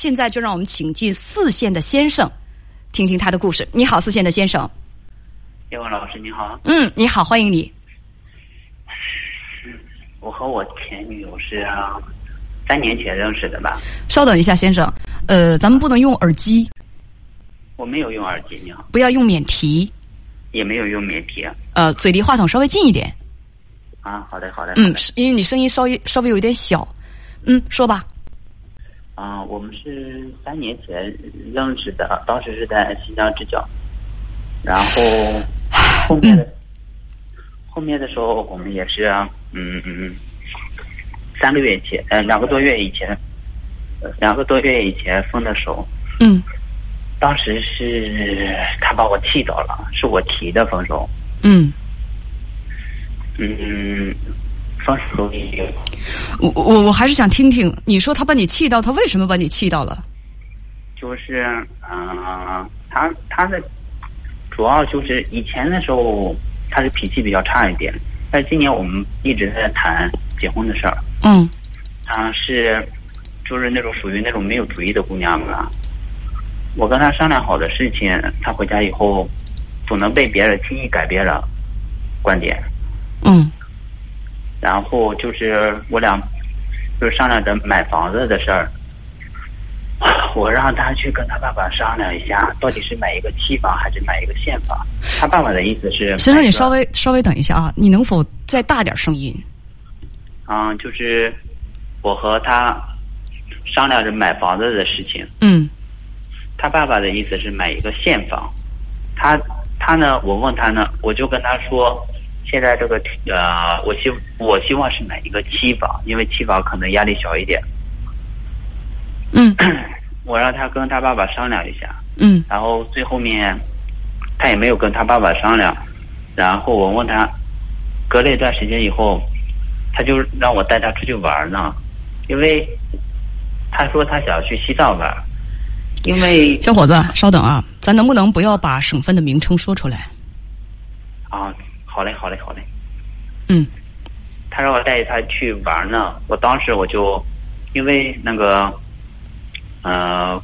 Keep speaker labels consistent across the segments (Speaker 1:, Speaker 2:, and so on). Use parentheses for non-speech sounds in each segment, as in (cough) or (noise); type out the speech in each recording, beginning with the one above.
Speaker 1: 现在就让我们请进四线的先生，听听他的故事。你好，四线的先生。
Speaker 2: 叶文老师，你好。
Speaker 1: 嗯，你好，欢迎你。
Speaker 2: 我和我前女友是三年前认识的吧？
Speaker 1: 稍等一下，先生。呃，咱们不能用耳机。
Speaker 2: 我没有用耳机，你好。
Speaker 1: 不要用免提。
Speaker 2: 也没有用免提。
Speaker 1: 呃，嘴离话筒稍微近一点。
Speaker 2: 啊，好的，好的。
Speaker 1: 嗯，因为你声音稍微稍微有点小。嗯，说吧。
Speaker 2: 啊，我们是三年前认识的，当时是在新疆支教，然后 (sighs) 后面的后面的时候，我们也是嗯嗯，三个月前，呃，两个多月以前，两个多月以前分的手。
Speaker 1: 嗯。
Speaker 2: 当时是他把我气到了，是我提的分手。
Speaker 1: 嗯。
Speaker 2: 嗯。分手以后，
Speaker 1: 我我我还是想听听，你说他把你气到，他为什么把你气到了？
Speaker 2: 就是，嗯，他他的主要就是以前的时候，他是脾气比较差一点，但今年我们一直在谈结婚的事儿。
Speaker 1: 嗯，
Speaker 2: 他是就是那种属于那种没有主意的姑娘嘛。我跟他商量好的事情，他回家以后总能被别人轻易改变了观点。
Speaker 1: 嗯。
Speaker 2: 然后就是我俩，就是商量着买房子的事儿。(sighs) 我让他去跟他爸爸商量一下，到底是买一个期房还是买一个现房。他爸爸的意思是，
Speaker 1: 先生，你稍微稍微等一下啊，你能否再大点声音？
Speaker 2: 嗯，就是我和他商量着买房子的事情。
Speaker 1: 嗯。
Speaker 2: 他爸爸的意思是买一个现房。他他呢？我问他呢，我就跟他说。现在这个呃，我希我希望是买一个期房，因为期房可能压力小一点。
Speaker 1: 嗯，(clears throat)
Speaker 2: 我让他跟他爸爸商量一下。
Speaker 1: 嗯，
Speaker 2: 然后最后面他也没有跟他爸爸商量，然后我问他，隔了一段时间以后，他就让我带他出去玩呢，因为他说他想去西藏玩，因为
Speaker 1: 小伙子，稍等啊，咱能不能不要把省份的名称说出来？
Speaker 2: 啊。好嘞，好嘞，好嘞。
Speaker 1: 嗯，
Speaker 2: 他让我带他去玩呢，我当时我就因为那个，呃，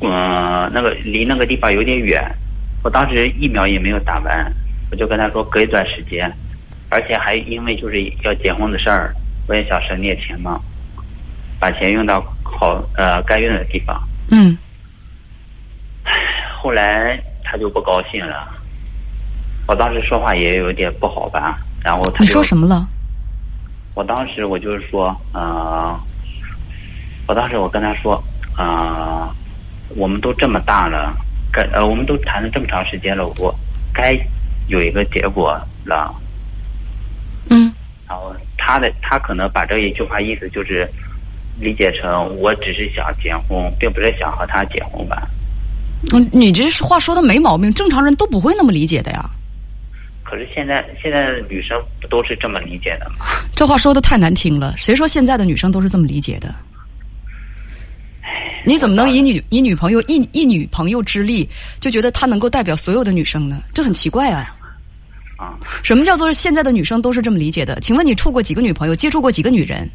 Speaker 2: 嗯，那个离那个地方有点远，我当时疫苗也没有打完，我就跟他说隔一段时间，而且还因为就是要结婚的事儿，我也想省点钱嘛，把钱用到好呃该用的地方。
Speaker 1: 嗯。
Speaker 2: 后来他就不高兴了。我当时说话也有点不好吧，然后他
Speaker 1: 你说什么了？
Speaker 2: 我当时我就是说，呃，我当时我跟他说，呃，我们都这么大了，该呃，我们都谈了这么长时间了，我该有一个结果了。
Speaker 1: 嗯。
Speaker 2: 然后他的他可能把这一句话意思就是理解成我只是想结婚，并不是想和他结婚吧。
Speaker 1: 嗯，你这话说的没毛病，正常人都不会那么理解的呀。
Speaker 2: 可是现在现在的女生不都是这么理解的吗？(laughs)
Speaker 1: 这话说的太难听了，谁说现在的女生都是这么理解的？你怎么能以女以女朋友一一女朋友之力就觉得她能够代表所有的女生呢？这很奇怪啊！
Speaker 2: 啊，
Speaker 1: 什么叫做现在的女生都是这么理解的？请问你处过几个女朋友，接触过几个女人？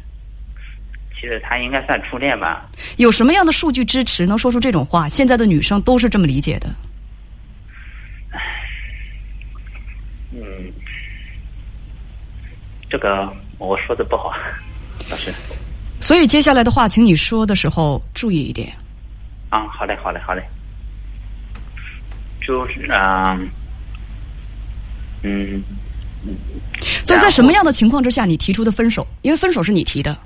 Speaker 2: 其实她应该算初恋吧？
Speaker 1: 有什么样的数据支持能说出这种话？现在的女生都是这么理解的？
Speaker 2: 嗯，这个我说的不好，(laughs) 老师。
Speaker 1: 所以接下来的话，请你说的时候注意一点。
Speaker 2: 啊，好嘞，好嘞，好嘞。就是啊，嗯，
Speaker 1: 所以在什么样的情况之下你提出的分手？因为分手是你提的。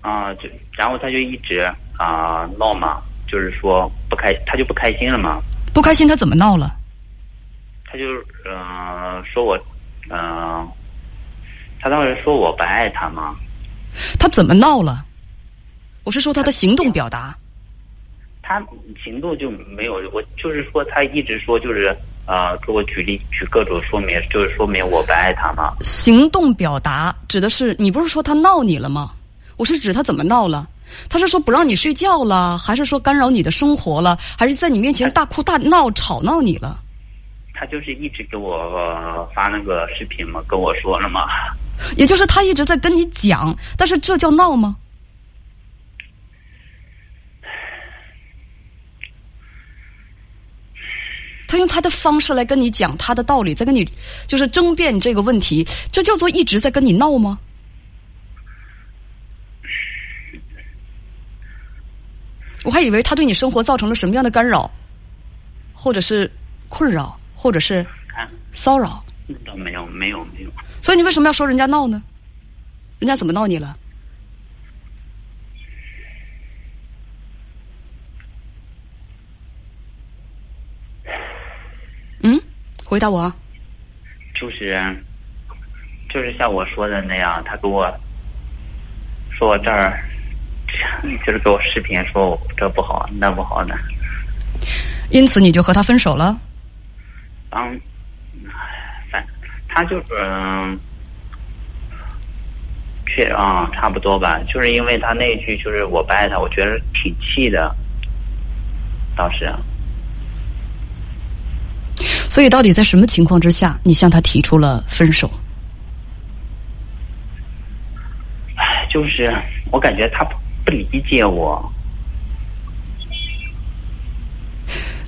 Speaker 2: 啊，就然后他就一直啊闹嘛，就是说不开，他就不开心了嘛。
Speaker 1: 不开心，他怎么闹了？
Speaker 2: 他就嗯说我嗯，他当时说我不爱他吗？
Speaker 1: 他怎么闹了？我是说他的行动表达。
Speaker 2: 他行动就没有，我就是说他一直说就是呃给我举例举各种说明，就是说明我不爱他吗？
Speaker 1: 行动表达指的是你不是说他闹你了吗？我是指他怎么闹了？他是说不让你睡觉了，还是说干扰你的生活了，还是在你面前大哭大闹吵闹你了？
Speaker 2: 他就是一直给我发那个视频嘛，跟我说了嘛。
Speaker 1: 也就是他一直在跟你讲，但是这叫闹吗？他用他的方式来跟你讲他的道理，在跟你就是争辩这个问题，这叫做一直在跟你闹吗？我还以为他对你生活造成了什么样的干扰，或者是困扰，或者是骚扰。
Speaker 2: 那倒没有，没有，
Speaker 1: 所以你为什么要说人家闹呢？人家怎么闹你了？嗯，回答我。
Speaker 2: 就是，就是像我说的那样，他给我说我这儿，就是给我视频说我这不好那不好的。
Speaker 1: 因此你就和他分手了？
Speaker 2: 嗯，反他就是嗯，确啊，差不多吧。就是因为他那句就是我不爱他，我觉得挺气的，当时。
Speaker 1: 所以，到底在什么情况之下，你向他提出了分手？
Speaker 2: 唉，就是我感觉他不理解我。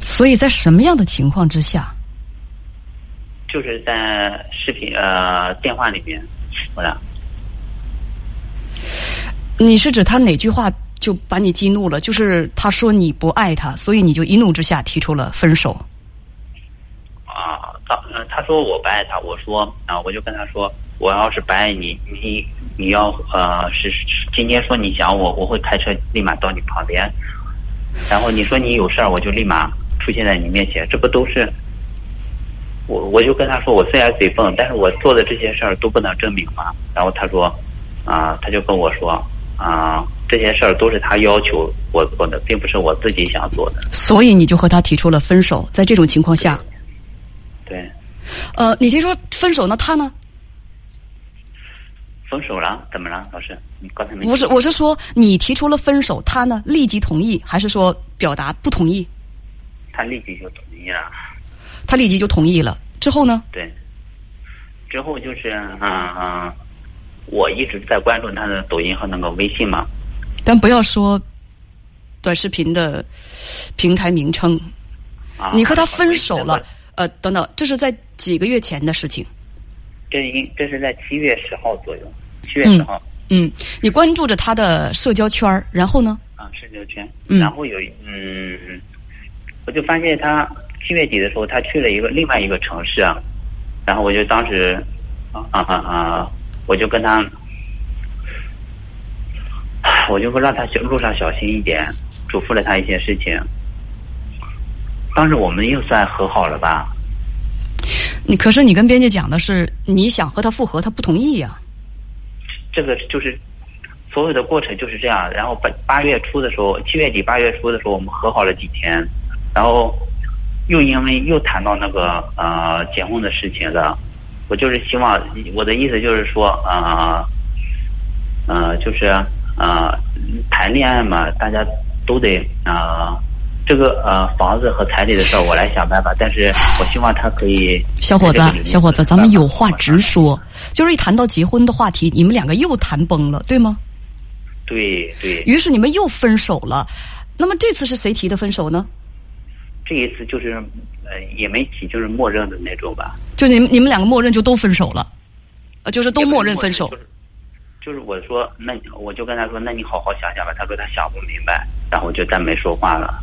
Speaker 1: 所以在什么样的情况之下？
Speaker 2: 就是在视频呃电话里面，我俩。
Speaker 1: 你是指他哪句话就把你激怒了？就是他说你不爱他，所以你就一怒之下提出了分手。
Speaker 2: 啊他嗯，他说我不爱他，我说啊，我就跟他说，我要是不爱你，你你要呃是今天说你想我，我会开车立马到你旁边，然后你说你有事儿，我就立马出现在你面前，这不都是我我就跟他说，我虽然嘴笨，但是我做的这些事儿都不能证明嘛？然后他说啊，他就跟我说啊，这些事儿都是他要求我做的，并不是我自己想做的。
Speaker 1: 所以你就和他提出了分手，在这种情况下。
Speaker 2: 对，
Speaker 1: 呃，你先说分手那？他呢？
Speaker 2: 分手了？怎么了，老师？你刚才没？
Speaker 1: 不是，我是说你提出了分手，他呢立即同意，还是说表达不同意？
Speaker 2: 他立即就同意了。
Speaker 1: 他立即就同意了。之后呢？
Speaker 2: 对。之后就是嗯嗯，我一直在关注他的抖音和那个微信嘛。
Speaker 1: 但不要说短视频的平台名称。
Speaker 2: 啊。
Speaker 1: 你和他分手了。呃，等等，这是在几个月前的事情。
Speaker 2: 这应这是在七月十号左右，七月十号。
Speaker 1: 嗯，你关注着他的社交圈儿然后呢？
Speaker 2: 啊，社交圈。然后有嗯，我就发现他七月底的时候，他去了一个另外一个城市啊。然后我就当时啊啊啊，我就跟他，我就说让他小路上小心一点，嘱咐了他一些事情。当时我们又算和好了吧？
Speaker 1: 你可是你跟编辑讲的是你想和他复合，他不同意呀。
Speaker 2: 这个就是所有的过程就是这样。然后八八月初的时候，七月底八月初的时候，我们和好了几天，然后又因为又谈到那个呃结婚的事情了。我就是希望我的意思就是说呃呃就是呃谈恋爱嘛，大家都得啊。这个呃房子和彩礼的事儿，我来想办法。但是我希望他可以。
Speaker 1: 小伙子，小伙子，咱们有话直说。就是一谈到结婚的话题，你们两个又谈崩了，对吗？
Speaker 2: 对对。
Speaker 1: 于是你们又分手了。那么这次是谁提的分手呢？
Speaker 2: 这一次就是呃也没提，就是默认的那种吧。
Speaker 1: 就你们你们两个默认就都分手了，呃就是都默认分手。
Speaker 2: 就是我说那我就跟他说那你好好想想吧。他说他想不明白，然后就再没说话了。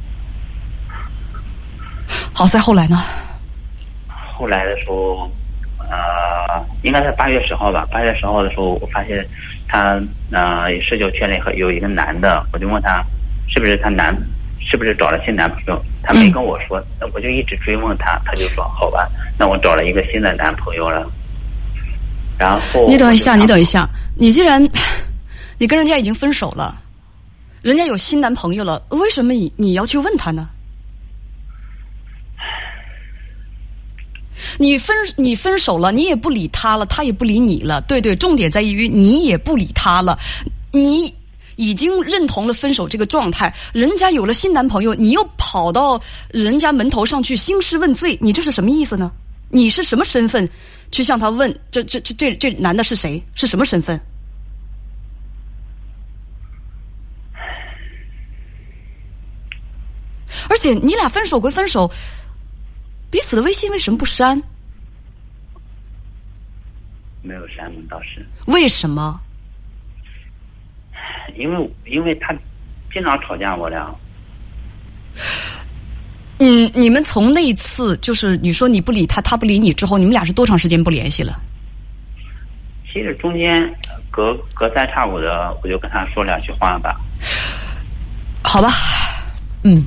Speaker 1: 好，在后来呢？
Speaker 2: 后来的时候，呃，应该在八月十号吧。八月十号的时候，我发现他呃社交圈里和有一个男的，我就问他是不是他男，是不是找了新男朋友？他没跟我说，那我就一直追问他，他就说好吧，那我找了一个新的男朋友了。然后
Speaker 1: 你等一下，你等一下，你既然你跟人家已经分手了，人家有新男朋友了，为什么你你要去问他呢？你分你分手了，你也不理他了，他也不理你了。对对，重点在于你也不理他了，你已经认同了分手这个状态。人家有了新男朋友，你又跑到人家门头上去兴师问罪，你这是什么意思呢？你是什么身份去向他问？这这这这这男的是谁？是什么身份？而且你俩分手归分手。彼此的微信为什么不删？
Speaker 2: 没有删呢，倒是
Speaker 1: 为什么？
Speaker 2: 因为因为他经常吵架，我俩
Speaker 1: 嗯，你们从那一次就是你说你不理他，他不理你之后，你们俩是多长时间不联系了？
Speaker 2: 其实中间隔隔三差五的，我就跟他说两句话吧。
Speaker 1: 好吧，嗯，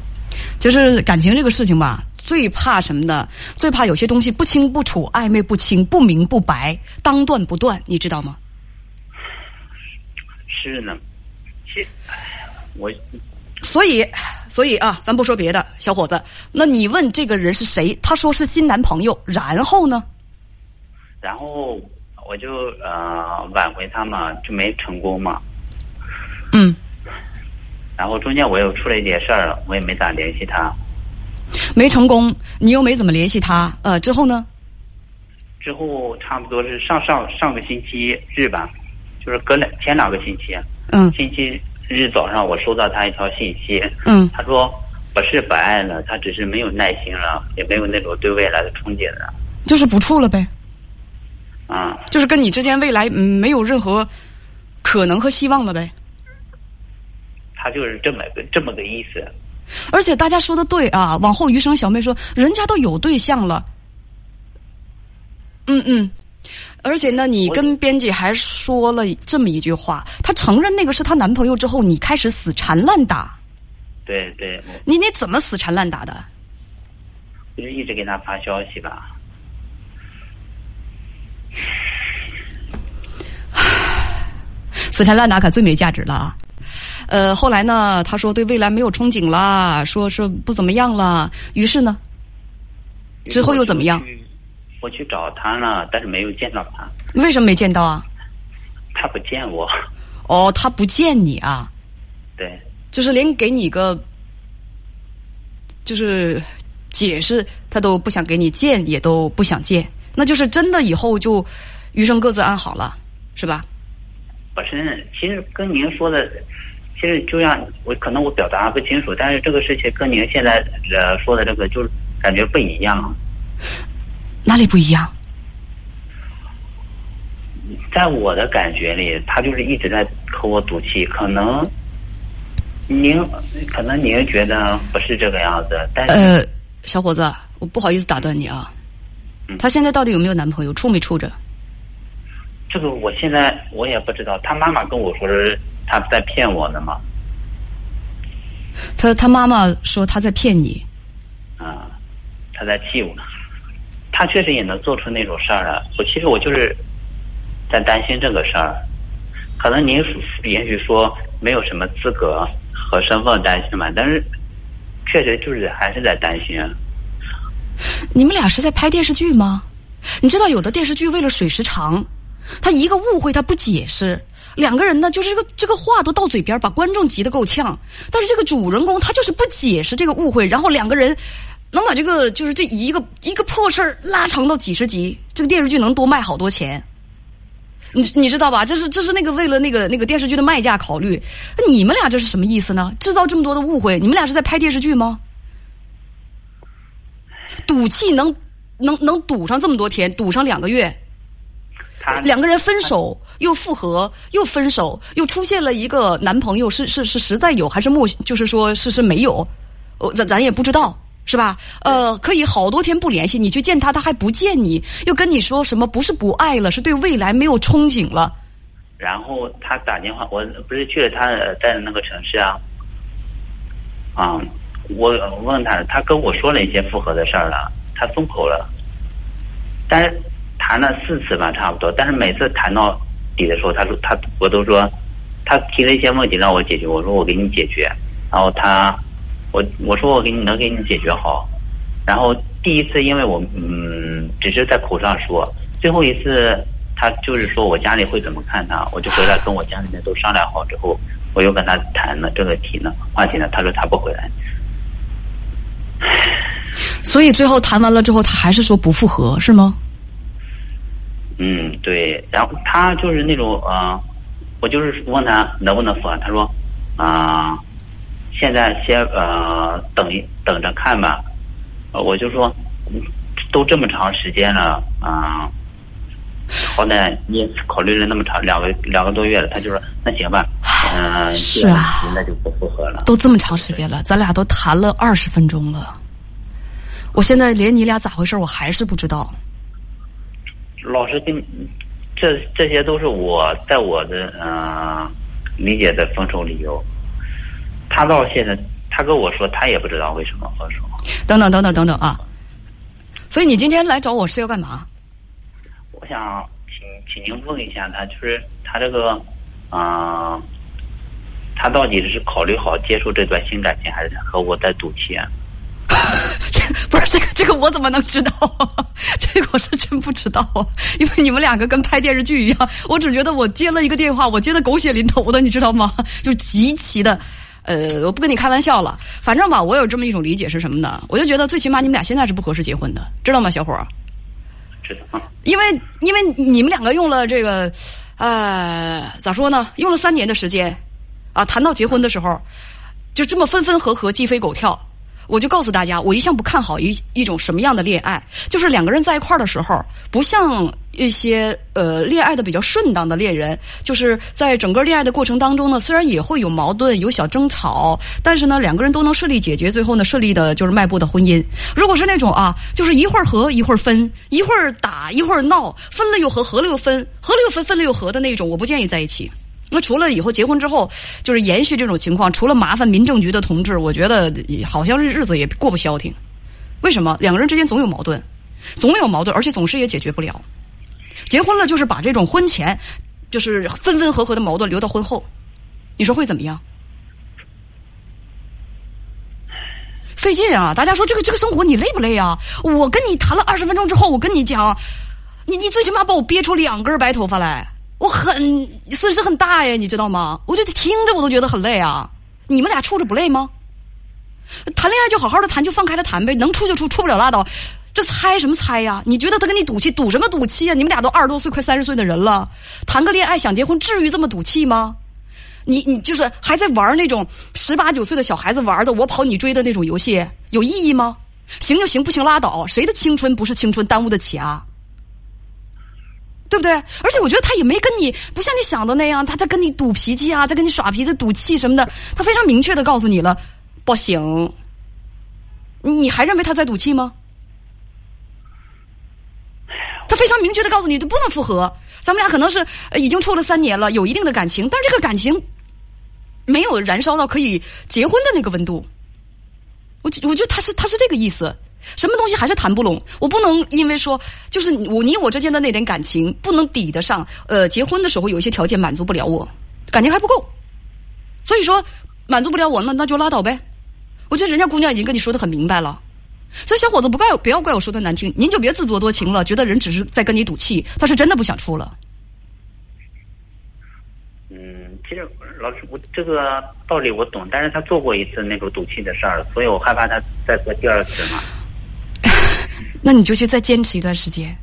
Speaker 1: 就是感情这个事情吧，最怕什么呢？最怕有些东西不清不楚、暧昧不清、不明不白、当断不断，你知道吗？
Speaker 2: 是呢，其实哎我
Speaker 1: 所以，所以啊，咱不说别的，小伙子，那你问这个人是谁？他说是新男朋友，然后呢？
Speaker 2: 然后我就呃挽回他嘛，就没成功嘛。
Speaker 1: 嗯，
Speaker 2: 然后中间我又出了一点事儿，我也没咋联系他。
Speaker 1: 没成功，你又没怎么联系他，呃，之后呢？
Speaker 2: 之后差不多是上上上个星期日吧，就是隔两前两个星期，
Speaker 1: 嗯
Speaker 2: 星期日早上我收到他一条信息，
Speaker 1: 嗯
Speaker 2: 他说不是不爱了，他只是没有耐心了，也没有那种对未来的憧憬了。
Speaker 1: 就是不处了呗，
Speaker 2: 啊、
Speaker 1: 就是跟你之间未来嗯没有任何可能和希望了呗。
Speaker 2: 他就是这么个这么个意思。
Speaker 1: 而且大家说的对啊，往后余生小妹说，人家都有对象了。嗯嗯，而且呢，你跟编辑还说了这么一句话，她承认那个是她男朋友之后，你开始死缠烂打，
Speaker 2: 对对，
Speaker 1: 你你怎么死缠烂打的？
Speaker 2: 我就一直给他发消息吧。
Speaker 1: 死缠烂打可最没价值了啊！呃，后来呢，他说对未来没有憧憬了，说是不怎么样了，于是呢，之后又怎么样？
Speaker 2: 我去找他了，但是没有见到他，
Speaker 1: 为什么没见到啊？
Speaker 2: 他不见我。
Speaker 1: 哦，他不见你啊，
Speaker 2: 对，
Speaker 1: 就是连给你个就是解释，他都不想给你见，也都不想见，那就是真的以后就余生各自安好了，是吧？
Speaker 2: 不是，其实跟您说的，其实就像我可能我表达不清楚，但是这个事情跟您现在呃说的这个就是感觉不一样。
Speaker 1: 哪里不一样？
Speaker 2: 在我的感觉里，他就是一直在和我赌气，可能您可能您觉得不是这个样子，但是、
Speaker 1: 呃，小伙子，我不好意思打断你啊。
Speaker 2: 嗯
Speaker 1: 他现在到底有没有男朋友？处没处着？
Speaker 2: 这个我现在我也不知道。他妈妈跟我说是他在骗我呢嘛，
Speaker 1: 他他妈妈说他在骗你。
Speaker 2: 啊，他在气我。他确实也能做出那种事儿来。我其实我就是在担心这个事儿。可能您也许说没有什么资格和身份担心嘛，但是确实就是还是在担心。
Speaker 1: 你们俩是在拍电视剧吗？你知道有的电视剧为了水时长，他一个误会他不解释，两个人呢就是这个这个话都到嘴边，把观众急得够呛。但是这个主人公他就是不解释这个误会，然后两个人能把这个就是这一个一个破事儿拉长到几十集，这个电视剧能多卖好多钱。你你知道吧？这是这是那个为了那个那个电视剧的卖价考虑。那你们俩这是什么意思呢？制造这么多的误会，你们俩是在拍电视剧吗？赌气能能能赌上这么多天，赌上两个月，两个人分手又复合，又分手，又出现了一个男朋友，是是是实在有还是莫？就是说是是没有，呃咱咱也不知道。是吧？呃，可以好多天不联系，你去见他，他还不见你，又跟你说什么不是不爱了，是对未来没有憧憬了。
Speaker 2: 然后他打电话，我不是去了他在的那个城市啊，啊，我问他，他跟我说了一些复合的事儿了，他松口了，但是谈了四次吧，差不多，但是每次谈到底的时候，他说他我都说他提了一些问题让我解决，我说我给你解决，然后他我我说我给你能给你解决好，然后第一次因为我嗯只是在口上说，最后一次他就是说我家里会怎么看他，我就回来跟我家里面都商量好之后，我又跟他谈了这个题呢话题呢，他说他不回来，
Speaker 1: 所以最后谈完了之后，他还是说不复合，是吗？
Speaker 2: 嗯对，然后他就是那种呃，我就是问他能不能复合，他说啊、现在先呃等一等着看吧，呃我就说都这么长时间了啊、好歹你也考虑了那么长两个两个多月了，他就说那行吧，嗯、那就不复合了。
Speaker 1: 都这么长时间了，咱俩都谈了二十分钟了，我现在连你俩咋回事我还是不知道。
Speaker 2: 老师跟这这些都是我在我的嗯、呃理解的分手理由。他到现在，他跟我说他也不知道为什么分手。
Speaker 1: 等等等等等等啊！所以你今天来找我是要干嘛？
Speaker 2: 我想请请您问一下他，就是他这个嗯、呃他到底是考虑好接受这段新感情，还是和我在赌气啊？(laughs)
Speaker 1: 不是这个，这个我怎么能知道啊？(laughs) 这个我是真不知道啊，因为你们两个跟拍电视剧一样，我只觉得我接了一个电话，我接的狗血淋头的，你知道吗？就极其的，呃，我不跟你开玩笑了，反正吧，我有这么一种理解是什么呢？我就觉得最起码你们俩现在是不合适结婚的，知道吗，小伙儿？
Speaker 2: 知道？
Speaker 1: 因为因为你们两个用了这个，呃，咋说呢？用了三年的时间，啊，谈到结婚的时候，就这么分分合合，鸡飞狗跳。我就告诉大家，我一向不看好一一种什么样的恋爱，就是两个人在一块儿的时候，不像一些呃恋爱的比较顺当的恋人，就是在整个恋爱的过程当中呢，虽然也会有矛盾、有小争吵，但是呢，两个人都能顺利解决，最后呢，顺利的就是迈步的婚姻。如果是那种啊，就是一会儿和一会儿分，一会儿打一会儿闹，分了又和，合了又分，合了又分，分了又合的那种，我不建议在一起。那除了以后结婚之后，就是延续这种情况，除了麻烦民政局的同志，我觉得好像是日子也过不消停。为什么？两个人之间总有矛盾，总有矛盾，而且总是也解决不了。结婚了就是把这种婚前就是分分合合的矛盾留到婚后，你说会怎么样？费劲啊！大家说这个这个生活你累不累啊？我跟你谈了二十分钟之后，我跟你讲，你你最起码把我憋出两根白头发来。我很损失很大呀，你知道吗？我就听着我都觉得很累啊。你们俩处着不累吗？谈恋爱就好好的谈，就放开了谈呗，能处就处，处不了拉倒。这猜什么猜呀？你觉得他跟你赌气，赌什么赌气啊？你们俩都二十多岁，快三十岁的人了，谈个恋爱想结婚，至于这么赌气吗？你你就是还在玩那种十八九岁的小孩子玩的我跑你追的那种游戏，有意义吗？行就行，不行拉倒。谁的青春不是青春耽误得起啊？对不对？而且我觉得他也没跟你不像你想的那样，他在跟你赌脾气啊，在跟你耍脾气、赌气什么的。他非常明确的告诉你了，不行。你还认为他在赌气吗？他非常明确的告诉你，他不能复合。咱们俩可能是已经处了三年了，有一定的感情，但是这个感情没有燃烧到可以结婚的那个温度。我我觉得他是他是这个意思。什么东西还是谈不拢？我不能因为说就是我你我之间的那点感情不能抵得上，呃，结婚的时候有一些条件满足不了我，感情还不够，所以说满足不了我，那那就拉倒呗。我觉得人家姑娘已经跟你说的很明白了，所以小伙子不怪不要怪我说的难听，您就别自作多情了，觉得人只是在跟你赌气，他是真的不想处了。
Speaker 2: 嗯，其实老师，我这个道理我懂，但是他做过一次那种赌气的事儿，所以我害怕他再做第二次嘛。
Speaker 1: 那你就去再坚持一段时间，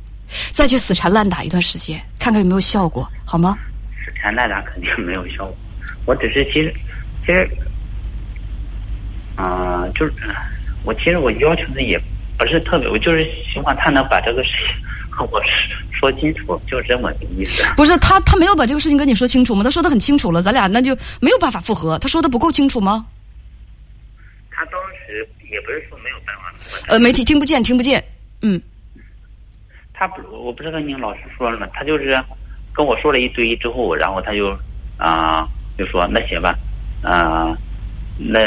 Speaker 1: 再去死缠烂打一段时间，看看有没有效果，好吗？
Speaker 2: 死缠烂打肯定没有效果，我只是其实其实，啊、就是我其实我要求的也不是特别，我就是希望他能把这个事情和我说清楚，就是这么个意思。
Speaker 1: 不是他，他没有把这个事情跟你说清楚吗？他说的很清楚了，咱俩那就没有办法复合。他说的不够清楚吗？
Speaker 2: 他当时也不是说没有办法，
Speaker 1: 呃，媒体听不见，听不见。嗯，
Speaker 2: 他不，我不是跟您老师说了吗？他就是跟我说了一堆之后，然后他就啊、就说那行吧，啊、那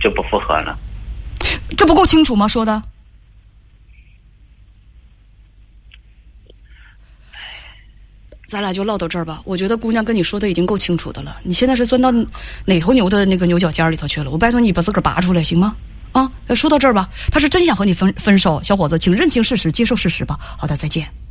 Speaker 2: 就不复合了。
Speaker 1: 这不够清楚吗？说的。咱俩就唠到这儿吧。我觉得姑娘跟你说的已经够清楚的了。你现在是钻到哪头牛的那个牛角尖里头去了？我拜托你把自个儿拔出来，行吗？啊，说到这儿吧，他是真想和你分分手，小伙子，请认清事实，接受事实吧。好的，再见。